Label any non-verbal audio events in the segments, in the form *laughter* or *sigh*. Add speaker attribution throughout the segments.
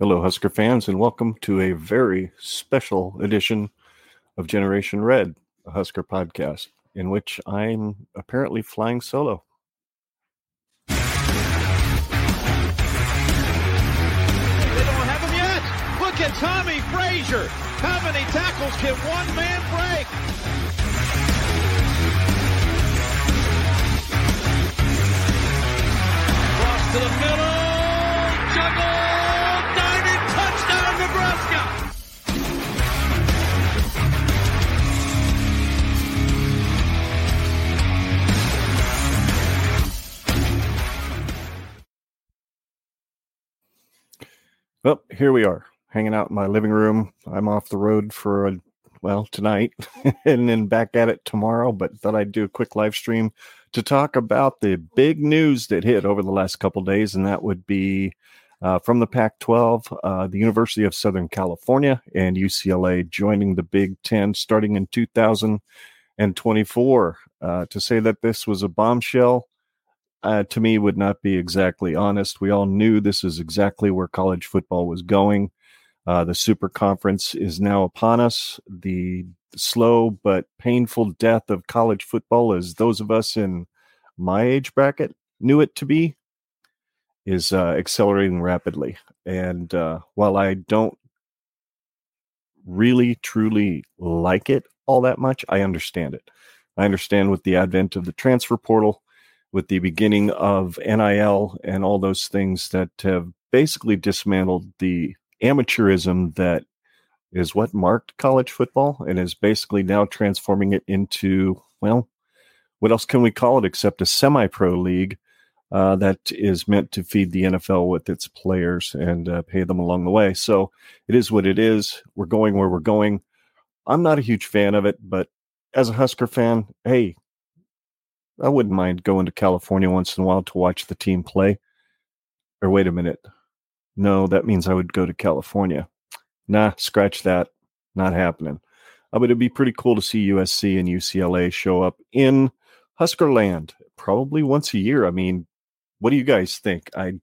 Speaker 1: Hello, Husker fans, and welcome to a very special edition of Generation Red, a Husker podcast, in which I'm apparently flying solo.
Speaker 2: They don't have him yet. Look at Tommie Frazier. How many tackles can one man break? Cross to the middle. Juggle.
Speaker 1: Well, here we are, hanging out in my living room. I'm off the road for a well tonight, *laughs* and then back at it tomorrow. But thought I'd do a quick live stream to talk about the big news that hit over the last couple days, and that would be uh, from the Pac-12, uh, the University of Southern California and UCLA joining the Big Ten starting in 2024. Uh, to say that this was a bombshell uh, to me would not be exactly honest. We all knew this is exactly where college football was going. Uh, the super conference is now upon us. The slow but painful death of college football, as those of us in my age bracket knew it to be, is uh, accelerating rapidly. And uh, while I don't really truly like it all that much, I understand it. I understand with the advent of the transfer portal with the beginning of NIL and all those things that have basically dismantled the amateurism that is what marked college football and is basically now transforming it into, well, what else can we call it except a semi pro league uh, that is meant to feed the NFL with its players and uh, pay them along the way. So it is what it is. We're going where we're going. I'm not a huge fan of it, but as a Husker fan, hey, I wouldn't mind going to California once in a while to watch the team play. Or wait a minute. No, that means I would go to California. Nah, scratch that. Not happening. Uh, but it'd be pretty cool to see USC and UCLA show up in Husker land probably once a year. I mean, what do you guys think? I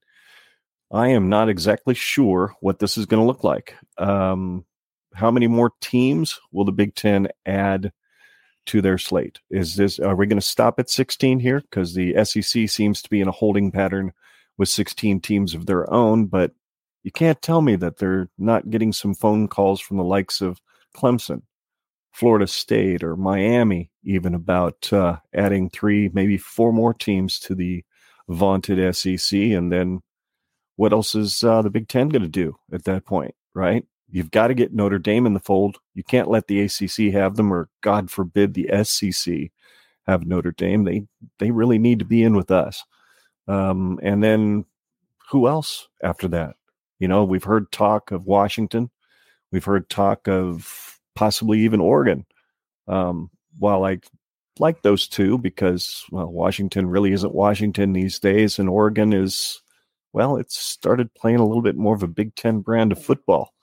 Speaker 1: I am not exactly sure what this is going to look like. Um, how many more teams will the Big Ten add to their slate? Is this are we going to stop at 16 here because the SEC seems to be in a holding pattern with 16 teams of their own, but you can't tell me that they're not getting some phone calls from the likes of Clemson, Florida State, or Miami, even about uh, adding three, maybe four more teams to the vaunted SEC, and then what else is uh, the Big Ten going to do at that point, right? You've got to get Notre Dame in the fold. You can't let the ACC have them, or God forbid the SEC have Notre Dame. They they really need to be in with us. Um, and then who else after that? You know, we've heard talk of Washington. We've heard talk of possibly even Oregon. Um, while I like those two because well, Washington really isn't Washington these days, and Oregon is well, it's started playing a little bit more of a Big Ten brand of football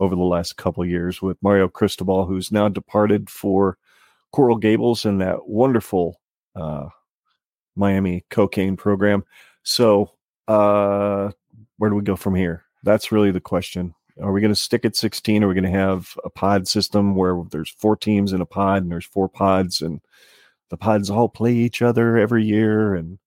Speaker 1: over the last couple years with Mario Cristobal, who's now departed for Coral Gables and that wonderful uh, Miami cocaine program. So, uh, where do we go from here? That's really the question. Are we going to stick at 16? Are we going to have a pod system where there's four teams in a pod and there's four pods and the pods all play each other every year and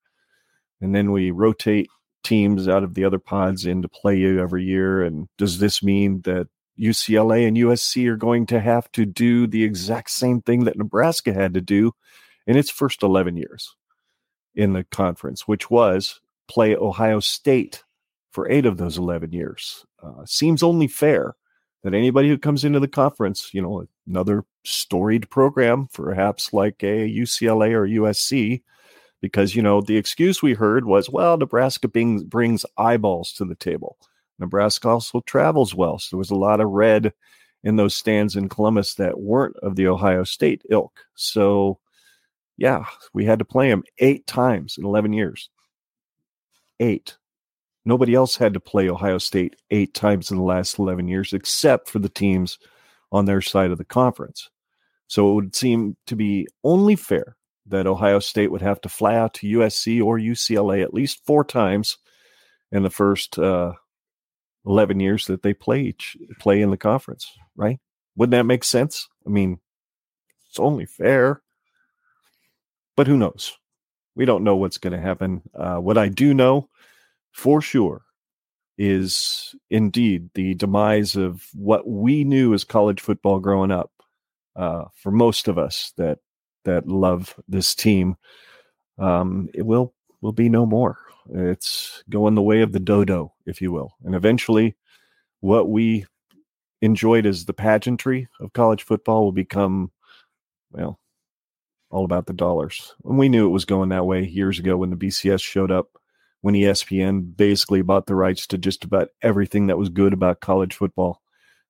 Speaker 1: and then we rotate teams out of the other pods into play you every year and does this mean that UCLA and USC are going to have to do the exact same thing that Nebraska had to do in its first 11 years in the conference which was play Ohio State for 8 of those 11 years uh, seems only fair that anybody who comes into the conference, you know, another storied program, perhaps like a UCLA or USC, because, you know, the excuse we heard was, well, Nebraska brings eyeballs to the table. Nebraska also travels well. So there was a lot of red in those stands in Columbus that weren't of the Ohio State ilk. So, yeah, we had to play them eight times in 11 years. Eight. Nobody else had to play Ohio State eight times in the last 11 years, except for the teams on their side of the conference. So it would seem to be only fair that Ohio State would have to fly out to USC or UCLA at least four times in the first uh, 11 years that they play each play in the conference, right? Wouldn't that make sense? I mean, it's only fair. But who knows? We don't know what's going to happen. Uh, what I do know for sure is indeed the demise of what we knew as college football growing up. Uh, for most of us that that love this team, um, it will will be no more. It's going the way of the dodo, if you will, and eventually, what we enjoyed as the pageantry of college football will become, well, all about the dollars. And we knew it was going that way years ago when the BCS showed up when ESPN basically bought the rights to just about everything that was good about college football.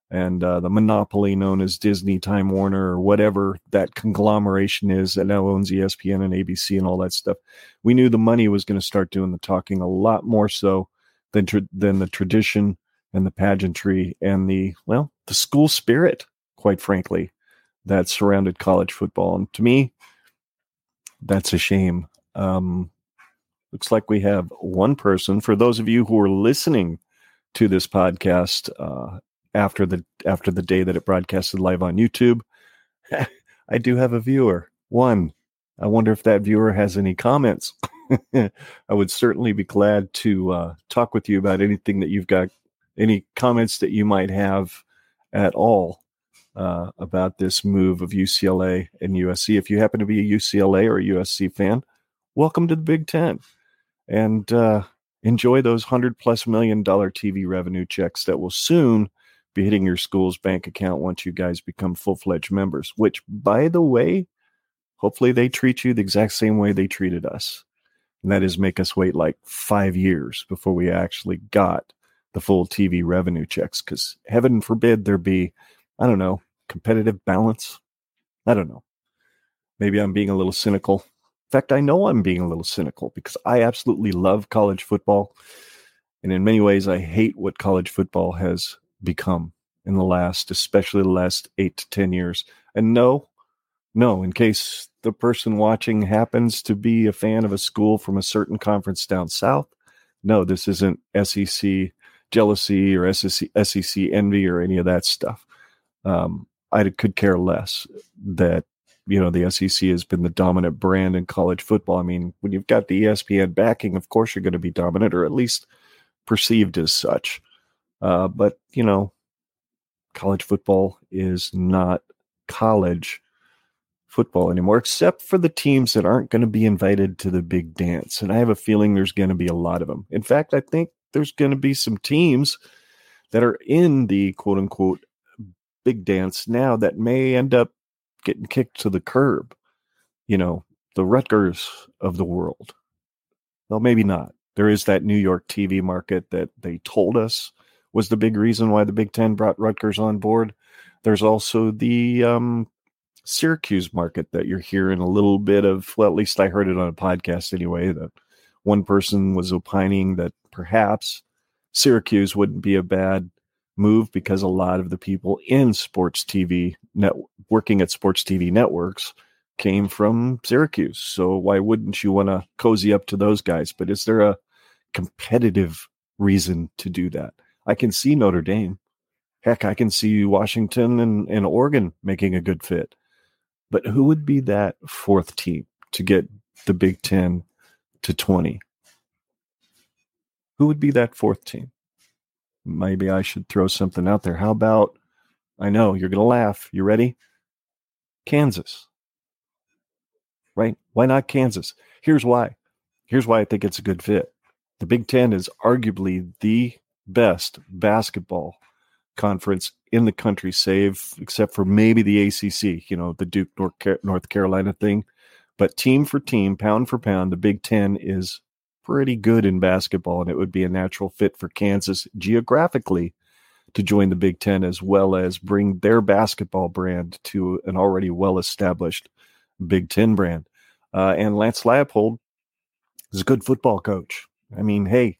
Speaker 1: And uh, the monopoly known as Disney, Time Warner, or whatever that conglomeration is that now owns ESPN and ABC and all that stuff. We knew the money was going to start doing the talking a lot more so than tra- than the tradition and the pageantry and the well the school spirit, quite frankly, that surrounded college football. And to me, that's a shame. Um, Looks like we have one person. For those of you who are listening to this podcast uh, after the after the day that it broadcasted live on YouTube, *laughs* I do have a viewer. One. I wonder if that viewer has any comments. *laughs* *laughs* I would certainly be glad to uh, talk with you about anything that you've got, any comments that you might have at all uh, about this move of UCLA and USC. If you happen to be a UCLA or a USC fan, welcome to the Big Ten and uh, enjoy those hundred plus million dollar TV revenue checks that will soon be hitting your school's bank account once you guys become full fledged members. Which, by the way, hopefully they treat you the exact same way they treated us. And that is make us wait like five years before we actually got the full TV revenue checks. Because heaven forbid there be, I don't know, competitive balance. I don't know. Maybe I'm being a little cynical In fact, I know I'm being a little cynical because I absolutely love college football. And in many ways, I hate what college football has become in the last, especially the last eight to 10 years. And no, no, in case the person watching happens to be a fan of a school from a certain conference down south, no, this isn't SEC jealousy or SEC, SEC envy or any of that stuff. Um, I could care less that you know the SEC has been the dominant brand in college football. I mean, when you've got the ESPN backing, of course you're going to be dominant, or at least perceived as such. Uh, but you know, college football is not college football anymore, except for the teams that aren't going to be invited to the big dance. And I have a feeling there's going to be a lot of them. In fact, I think there's going to be some teams that are in the quote unquote big dance now that may end up getting kicked to the curb. You know, the Rutgers of the world. Well, maybe not. There is that New York TV market that they told us was the big reason why the Big Ten brought Rutgers on board. There's also the um, Syracuse market that you're hearing a little bit of. Well, at least I heard it on a podcast anyway. That one person was opining that perhaps Syracuse wouldn't be a bad move because a lot of the people in sports TV net working at sports TV networks came from Syracuse. So why wouldn't you want to cozy up to those guys? But is there a competitive reason to do that? I can see Notre Dame. Heck, I can see Washington and, and Oregon making a good fit. But who would be that fourth team to get the Big Ten to 20? Who would be that fourth team? maybe I should throw something out there. How about, I know you're going to laugh. You ready? Kansas. Right? Why not Kansas? Here's why. Here's why I think it's a good fit. The Big Ten is arguably the best basketball conference in the country, save except for maybe the ACC, you know, the Duke North, Carolina thing. But team for team, pound for pound, the Big Ten is pretty good in basketball, and it would be a natural fit for Kansas geographically to join the Big Ten as well as bring their basketball brand to an already well established Big Ten brand. Uh, and Lance Leipold is a good football coach. I mean, hey,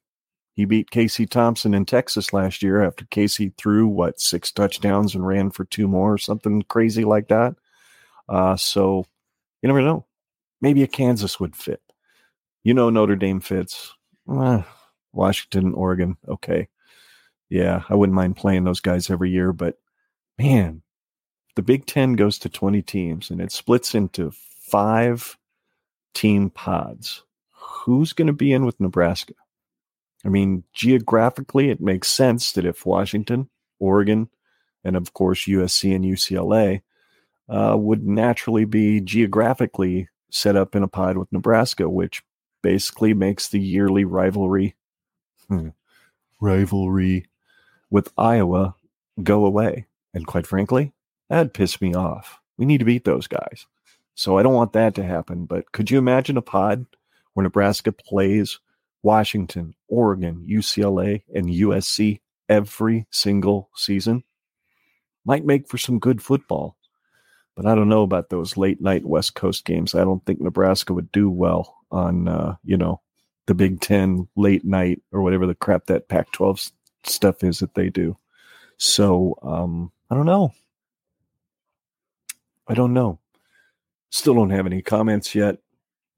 Speaker 1: he beat Casey Thompson in Texas last year after Casey threw what six touchdowns and ran for two more, or something crazy like that. Uh, so you never know. Maybe a Kansas would fit. You know Notre Dame fits. Eh, Washington, Oregon, okay. yeah, I wouldn't mind playing those guys every year, but man, the Big Ten goes to 20 teams and it splits into five team pods. Who's going to be in with Nebraska? I mean, geographically, it makes sense that if Washington, Oregon, and of course USC and UCLA uh, would naturally be geographically set up in a pod with Nebraska, which basically makes the yearly rivalry hmm, rivalry with Iowa go away. And quite frankly, that'd piss me off. We need to beat those guys. So I don't want that to happen. But could you imagine a pod where Nebraska plays Washington, Oregon, UCLA, and USC every single season? Might make for some good football. But I don't know about those late night West Coast games. I don't think Nebraska would do well on, uh, you know, the Big Ten late night or whatever the crap that Pac 12 stuff is that they do. So um, I don't know. I don't know. Still don't have any comments yet.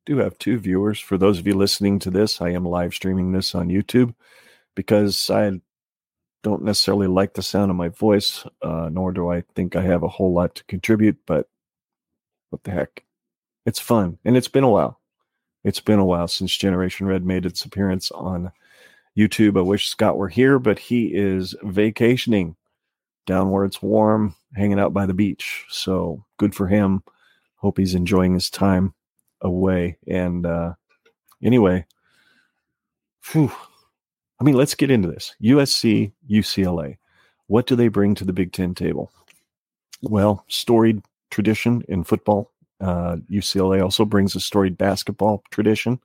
Speaker 1: Do have two viewers. For those of you listening to this, I am live streaming this on YouTube because I don't necessarily like the sound of my voice, uh, nor do I think I have a whole lot to contribute. But what the heck? It's fun, and it's been a while. It's been a while since Generation Red made its appearance on YouTube. I wish Scott were here, but he is vacationing down where it's warm, hanging out by the beach. So good for him. Hope he's enjoying his time away. And uh, anyway, whew, I mean, let's get into this. USC, UCLA. What do they bring to the Big Ten table? Well, storied tradition in football. Uh, UCLA also brings a storied basketball tradition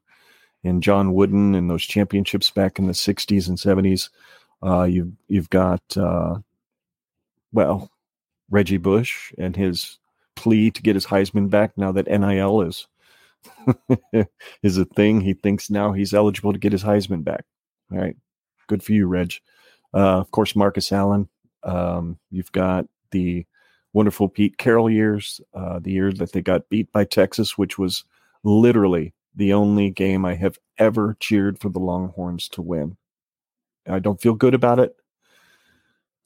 Speaker 1: and John Wooden and those championships back in the 60s and 70s. Uh, you've, you've got, uh, well, Reggie Bush and his plea to get his Heisman back now that NIL is *laughs* is a thing. He thinks now he's eligible to get his Heisman back. All right. Good for you, Reg. Uh, of course, Marcus Allen. Um, you've got the wonderful Pete Carroll years, uh, the year that they got beat by Texas, which was literally the only game I have ever cheered for the Longhorns to win. I don't feel good about it,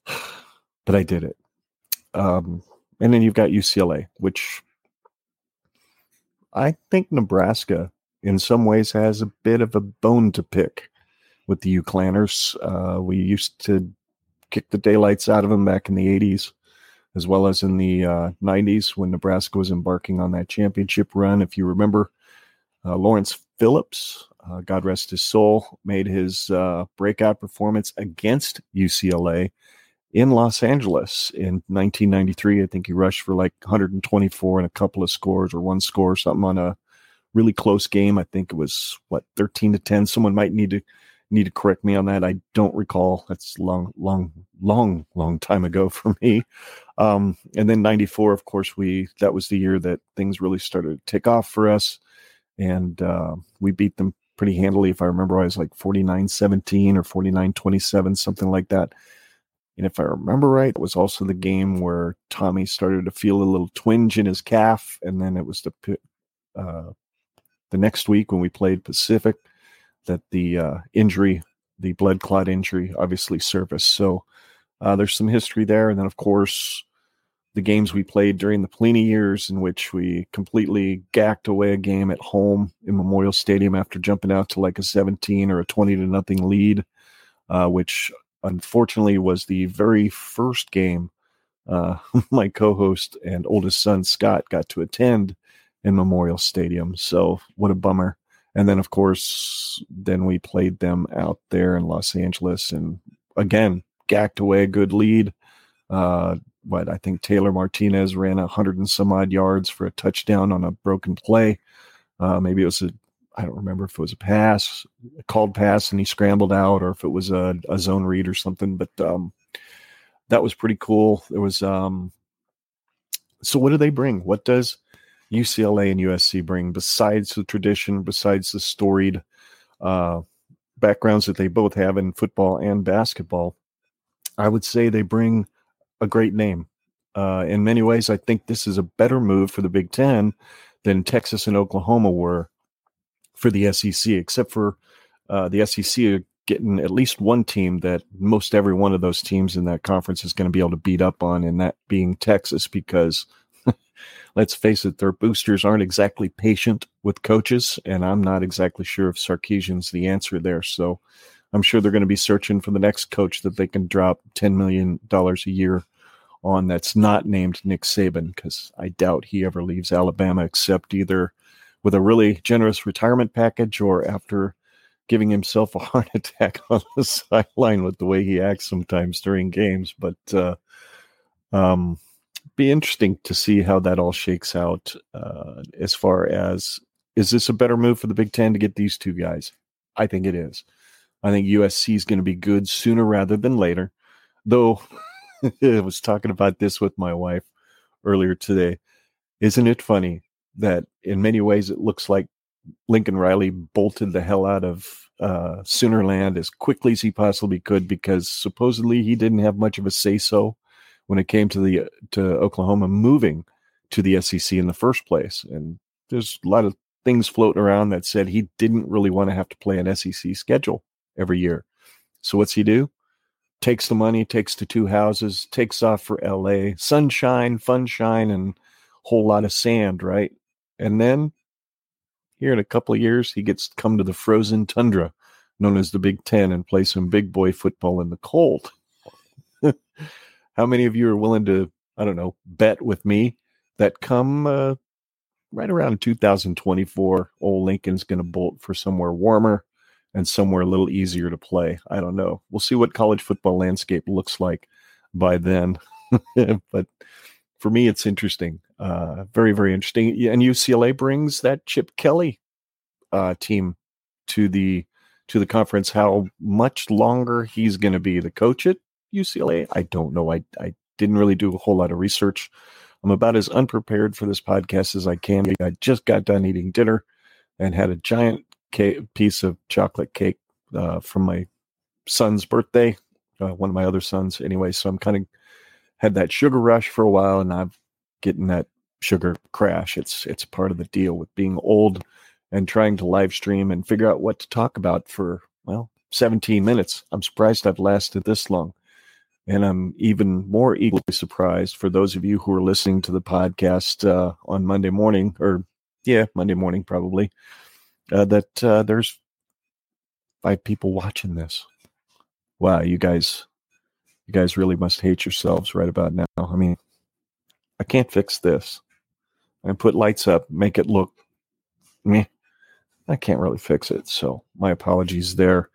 Speaker 1: *sighs* but I did it. Um, and then you've got UCLA, which I think Nebraska, in some ways, has a bit of a bone to pick with the UClanners. Uh, we used to kick the daylights out of them back in the 80s, as well as in the uh, 90s when Nebraska was embarking on that championship run. If you remember, uh, Lawrence Phillips, uh, God rest his soul, made his uh, breakout performance against UCLA in Los Angeles in 1993. I think he rushed for like 124 and a couple of scores or one score, something on a really close game. I think it was what 13 to 10. Someone might need to need to correct me on that. I don't recall. That's long, long, long, long time ago for me. Um, and then 94, of course, we that was the year that things really started to take off for us and uh, we beat them pretty handily. If I remember, I was like 49 17 or 49 27, something like that. And if I remember right, it was also the game where Tommy started to feel a little twinge in his calf. And then it was the, uh, the next week when we played Pacific that the uh, injury, the blood clot injury, obviously surfaced. So uh, there's some history there. And then, of course, the games we played during the Pelini years, in which we completely gacked away a game at home in Memorial Stadium after jumping out to like a 17 or a 20 to nothing lead, uh, which unfortunately was the very first game uh, *laughs* my co-host and oldest son Scott got to attend in Memorial Stadium. So what a bummer. And then of course, then we played them out there in Los Angeles, and again gacked away a good lead. Uh, what I think Taylor Martinez ran a hundred and some odd yards for a touchdown on a broken play. Uh, maybe it was a I don't remember if it was a pass, a called pass, and he scrambled out, or if it was a, a zone read or something. But um, that was pretty cool. There was um, so what do they bring? What does UCLA and USC bring besides the tradition, besides the storied uh, backgrounds that they both have in football and basketball? I would say they bring a great name. Uh, in many ways, I think this is a better move for the Big Ten than Texas and Oklahoma were for the SEC, except for uh, the SEC getting at least one team that most every one of those teams in that conference is going to be able to beat up on, and that being Texas, because *laughs* let's face it, their boosters aren't exactly patient with coaches, and I'm not exactly sure if Sarkisian's the answer there. So I'm sure they're going to be searching for the next coach that they can drop $10 million a year on that's not named Nick Saban, because I doubt he ever leaves Alabama except either with a really generous retirement package or after giving himself a *laughs* heart attack on the sideline with the way he acts sometimes during games. But uh, um, be interesting to see how that all shakes out. Uh, as far as is this a better move for the Big Ten to get these two guys? I think it is. I think USC is going to be good sooner rather than later. Though *laughs* I was talking about this with my wife earlier today. Isn't it funny that in many ways it looks like Lincoln Riley bolted the hell out of uh, Soonerland as quickly as he possibly could because supposedly he didn't have much of a say so when it came to the to Oklahoma moving to the SEC in the first place. And there's a lot of things floating around that said he didn't really want to have to play an SEC schedule every year. So what's he do? Takes the money, takes the two houses, takes off for LA, sunshine, funshine, and whole lot of sand, right? And then here in a couple of years, he gets to come to the frozen tundra known as the Big Ten and play some big boy football in the cold. *laughs* How many of you are willing to, I don't know, bet with me that come uh, right around 2024, old Lincoln's going to bolt for somewhere warmer and somewhere a little easier to play? I don't know. We'll see what college football landscape looks like by then. *laughs* but for me, it's interesting. Uh, very, very interesting. And UCLA brings that Chip Kelly uh, team to the to the conference. How much longer he's going to be the coach at UCLA. I don't know. I, I didn't really do a whole lot of research. I'm about as unprepared for this podcast as I can be. I just got done eating dinner and had a giant cake, piece of chocolate cake uh, from my son's birthday, uh, one of my other sons. Anyway, so I'm kind of had that sugar rush for a while, and I'm getting that sugar crash. It's it's part of the deal with being old and trying to live stream and figure out what to talk about for well 17 minutes. I'm surprised I've lasted this long. And I'm even more equally surprised for those of you who are listening to the podcast uh, on Monday morning, or yeah, Monday morning probably, uh, that uh, there's five people watching this. Wow, you guys, you guys really must hate yourselves right about now. I mean, I can't fix this. I put lights up, make it look me. I can't really fix it. So my apologies there.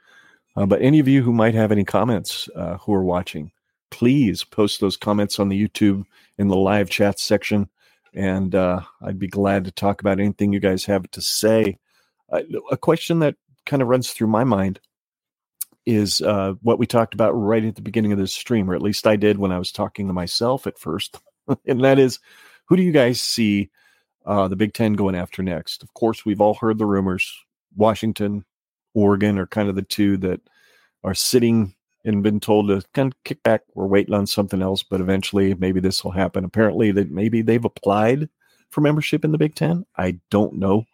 Speaker 1: Uh, but any of you who might have any comments uh, who are watching, please post those comments on the YouTube in the live chat section. And uh, I'd be glad to talk about anything you guys have to say. Uh, a question that kind of runs through my mind is uh, what we talked about right at the beginning of this stream, or at least I did when I was talking to myself at first. *laughs* and that is who do you guys see uh, the Big Ten going after next? Of course, we've all heard the rumors. Washington, Oregon are kind of the two that are sitting and been told to kind of kick back. We're waiting on something else, but eventually maybe this will happen. Apparently, that maybe they've applied for membership in the Big Ten. I don't know,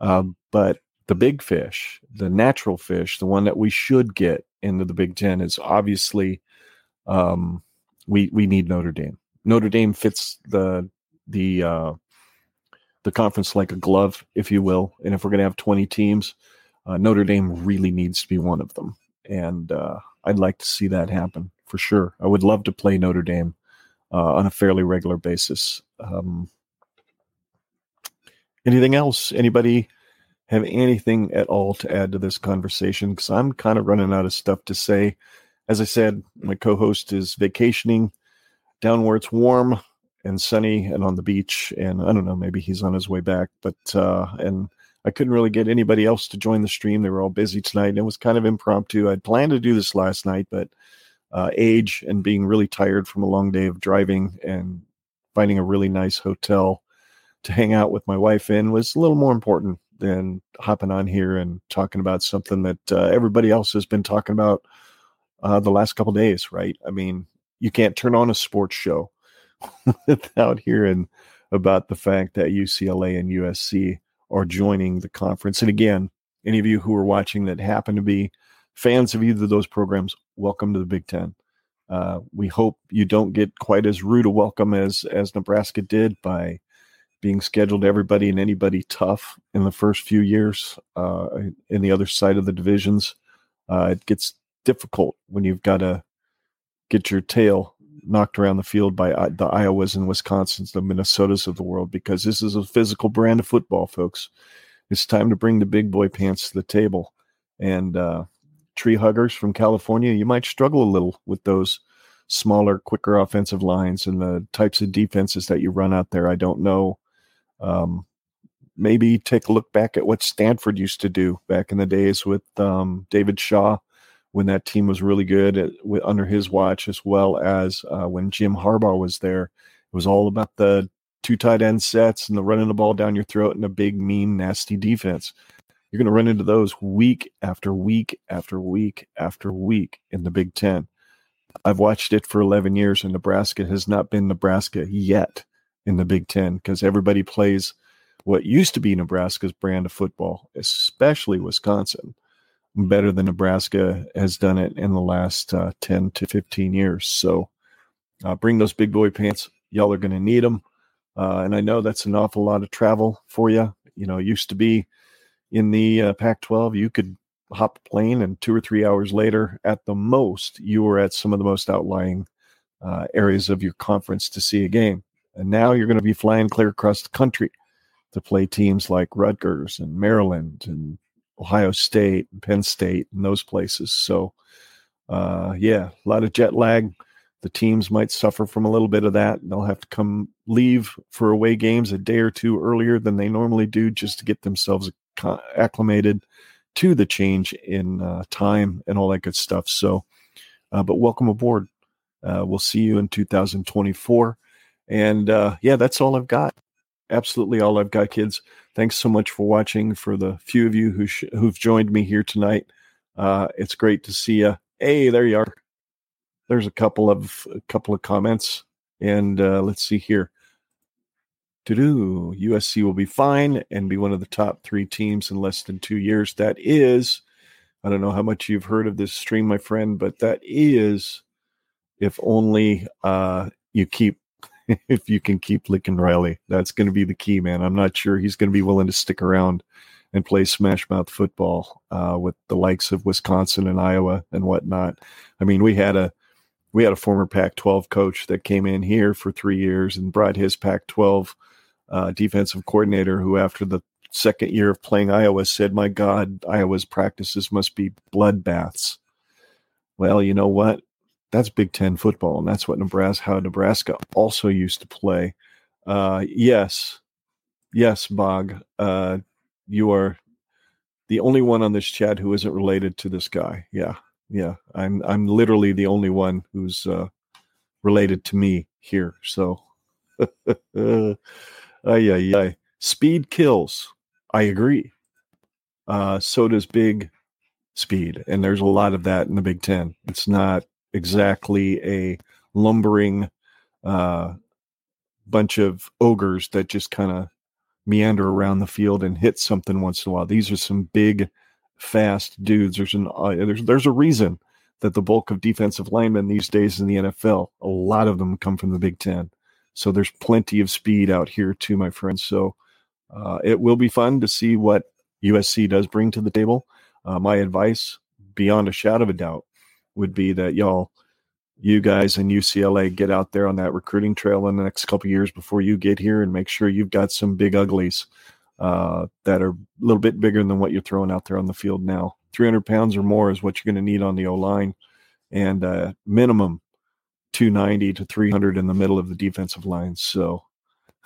Speaker 1: um, but the big fish, the natural fish, the one that we should get into the Big Ten is obviously um, we we need Notre Dame. Notre Dame fits the the uh, the conference like a glove, if you will. And if we're going to have twenty teams, uh, Notre Dame really needs to be one of them. And uh, I'd like to see that happen for sure. I would love to play Notre Dame uh, on a fairly regular basis. Um, anything else? Anybody have anything at all to add to this conversation? Because I'm kind of running out of stuff to say. As I said, my co-host is vacationing down where it's warm and sunny and on the beach, and I don't know, maybe he's on his way back. But uh, and I couldn't really get anybody else to join the stream. They were all busy tonight, and it was kind of impromptu. I'd planned to do this last night, but uh, age and being really tired from a long day of driving and finding a really nice hotel to hang out with my wife in was a little more important than hopping on here and talking about something that uh, everybody else has been talking about uh, the last couple days. Right? I mean, you can't turn on a sports show *laughs* without hearing about the fact that UCLA and USC are joining the conference. And again, any of you who are watching that happen to be fans of either of those programs, welcome to the Big Ten. Uh, we hope you don't get quite as rude a welcome as as Nebraska did by being scheduled everybody and anybody tough in the first few years uh, in the other side of the divisions. Uh, it gets difficult when you've got to get your tail knocked around the field by uh, the Iowas and Wisconsins, the Minnesotas of the world, because this is a physical brand of football, folks. It's time to bring the big boy pants to the table. And uh, tree huggers from California, you might struggle a little with those smaller, quicker offensive lines and the types of defenses that you run out there. I don't know. Um, maybe take a look back at what Stanford used to do back in the days with um, David Shaw when that team was really good at, under his watch, as well as uh, when Jim Harbaugh was there. It was all about the two tight end sets and the running the ball down your throat and a big, mean, nasty defense. You're going to run into those week after week after week after week in the Big Ten. I've watched it for 11 years, and Nebraska has not been Nebraska yet in the Big Ten because everybody plays what used to be Nebraska's brand of football, especially Wisconsin better than Nebraska has done it in the last uh, 10 to 15 years. So uh, bring those big boy pants. Y'all are going to need them. Uh, and I know that's an awful lot of travel for you. You know, used to be in the uh, Pac 12, you could hop a plane and two or three hours later, at the most, you were at some of the most outlying uh, areas of your conference to see a game. And now you're going to be flying clear across the country to play teams like Rutgers and Maryland and Ohio State, Penn State, and those places. So, uh, yeah, a lot of jet lag. The teams might suffer from a little bit of that. They'll have to come leave for away games a day or two earlier than they normally do just to get themselves acclimated to the change in uh, time and all that good stuff. So, uh, but welcome aboard. Uh, we'll see you in 2024. And uh, yeah, that's all I've got absolutely all I've got, kids. Thanks so much for watching. For the few of you who sh- who've joined me here tonight, uh, it's great to see you. Hey, there you are. There's a couple of a couple of comments, and uh, let's see here. To do USC will be fine and be one of the top three teams in less than two years. That is, I don't know how much you've heard of this stream, my friend, but that is, if only uh, you keep *laughs* if you can keep Lincoln Riley. That's going to be the key, man. I'm not sure he's going to be willing to stick around and play smash mouth football uh, with the likes of Wisconsin and Iowa and whatnot. I mean, we had a we had a former Pac-12 coach that came in here for three years and brought his Pac-12 uh, defensive coordinator, who after the second year of playing Iowa said, "My God, Iowa's practices must be bloodbaths." Well, you know what? That's Big Ten football, and that's what Nebraska, how Nebraska also used to play. Uh, yes, yes, Bog, uh, you are the only one on this chat who isn't related to this guy. Yeah, yeah, I'm I'm literally the only one who's uh, related to me here. So, *laughs* ay, ay. speed kills. I agree. Uh, so does big speed, and there's a lot of that in the Big Ten. It's not exactly a lumbering uh, bunch of ogres that just kind of meander around the field and hit something once in a while. These are some big, fast dudes. There's an uh, there's there's a reason that the bulk of defensive linemen these days in the NFL, a lot of them come from the Big Ten. So there's plenty of speed out here too, my friends. So uh, it will be fun to see what USC does bring to the table. Uh, my advice, beyond a shadow of a doubt, would be that y'all, you guys in UCLA, get out there on that recruiting trail in the next couple years before you get here, and make sure you've got some big uglies uh, that are a little bit bigger than what you're throwing out there on the field now. 300 pounds or more is what you're going to need on the O line, and uh, minimum 290 to 300 in the middle of the defensive line. So,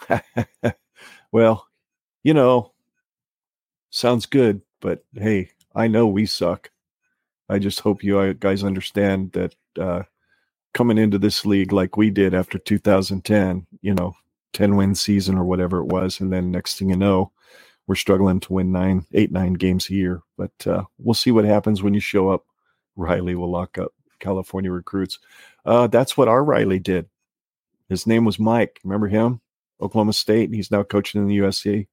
Speaker 1: *laughs* well, you know, sounds good, but hey, I know we suck. I just hope you uh, guys understand that uh, coming into this league like we did after 2010, you know, 10 win season or whatever it was, and then next thing you know, we're struggling to win nine, eight, nine games a year. But uh, we'll see what happens when you show up. Riley will lock up California recruits. Uh, that's what our Riley did. His name was Mike. Remember him? Oklahoma State. He's now coaching in the USC,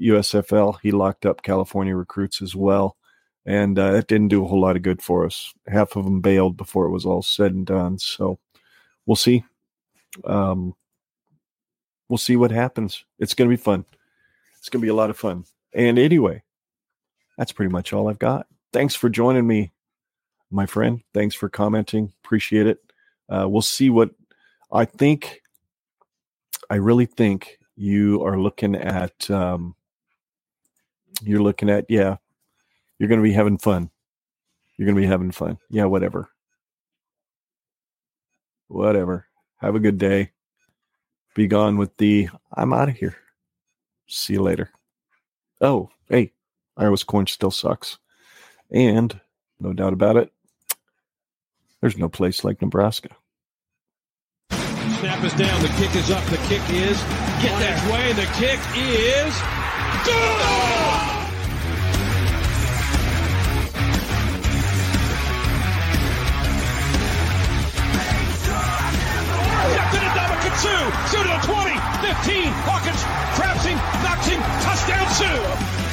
Speaker 1: USFL. He locked up California recruits as well and uh, it didn't do a whole lot of good for us. Half of them bailed before it was all said and done. So we'll see. Um, we'll see what happens. It's going to be fun. It's going to be a lot of fun. And anyway, that's pretty much all I've got. Thanks for joining me, my friend. Thanks for commenting. Appreciate it. Uh, we'll see what I think. I really think you are looking at. Um, you're looking at yeah. You're going to be having fun. You're going to be having fun. Yeah, whatever. Whatever. Have a good day. Be gone with the I'm out of here. See you later. Oh, hey, Iowa's corn still sucks. And no doubt about it, there's no place like Nebraska.
Speaker 2: Snap is down. The kick is up. The kick is get that way. The kick is good. Sue. Sue to the 20, 15. Hawkins traps him. Touchdown, Sue.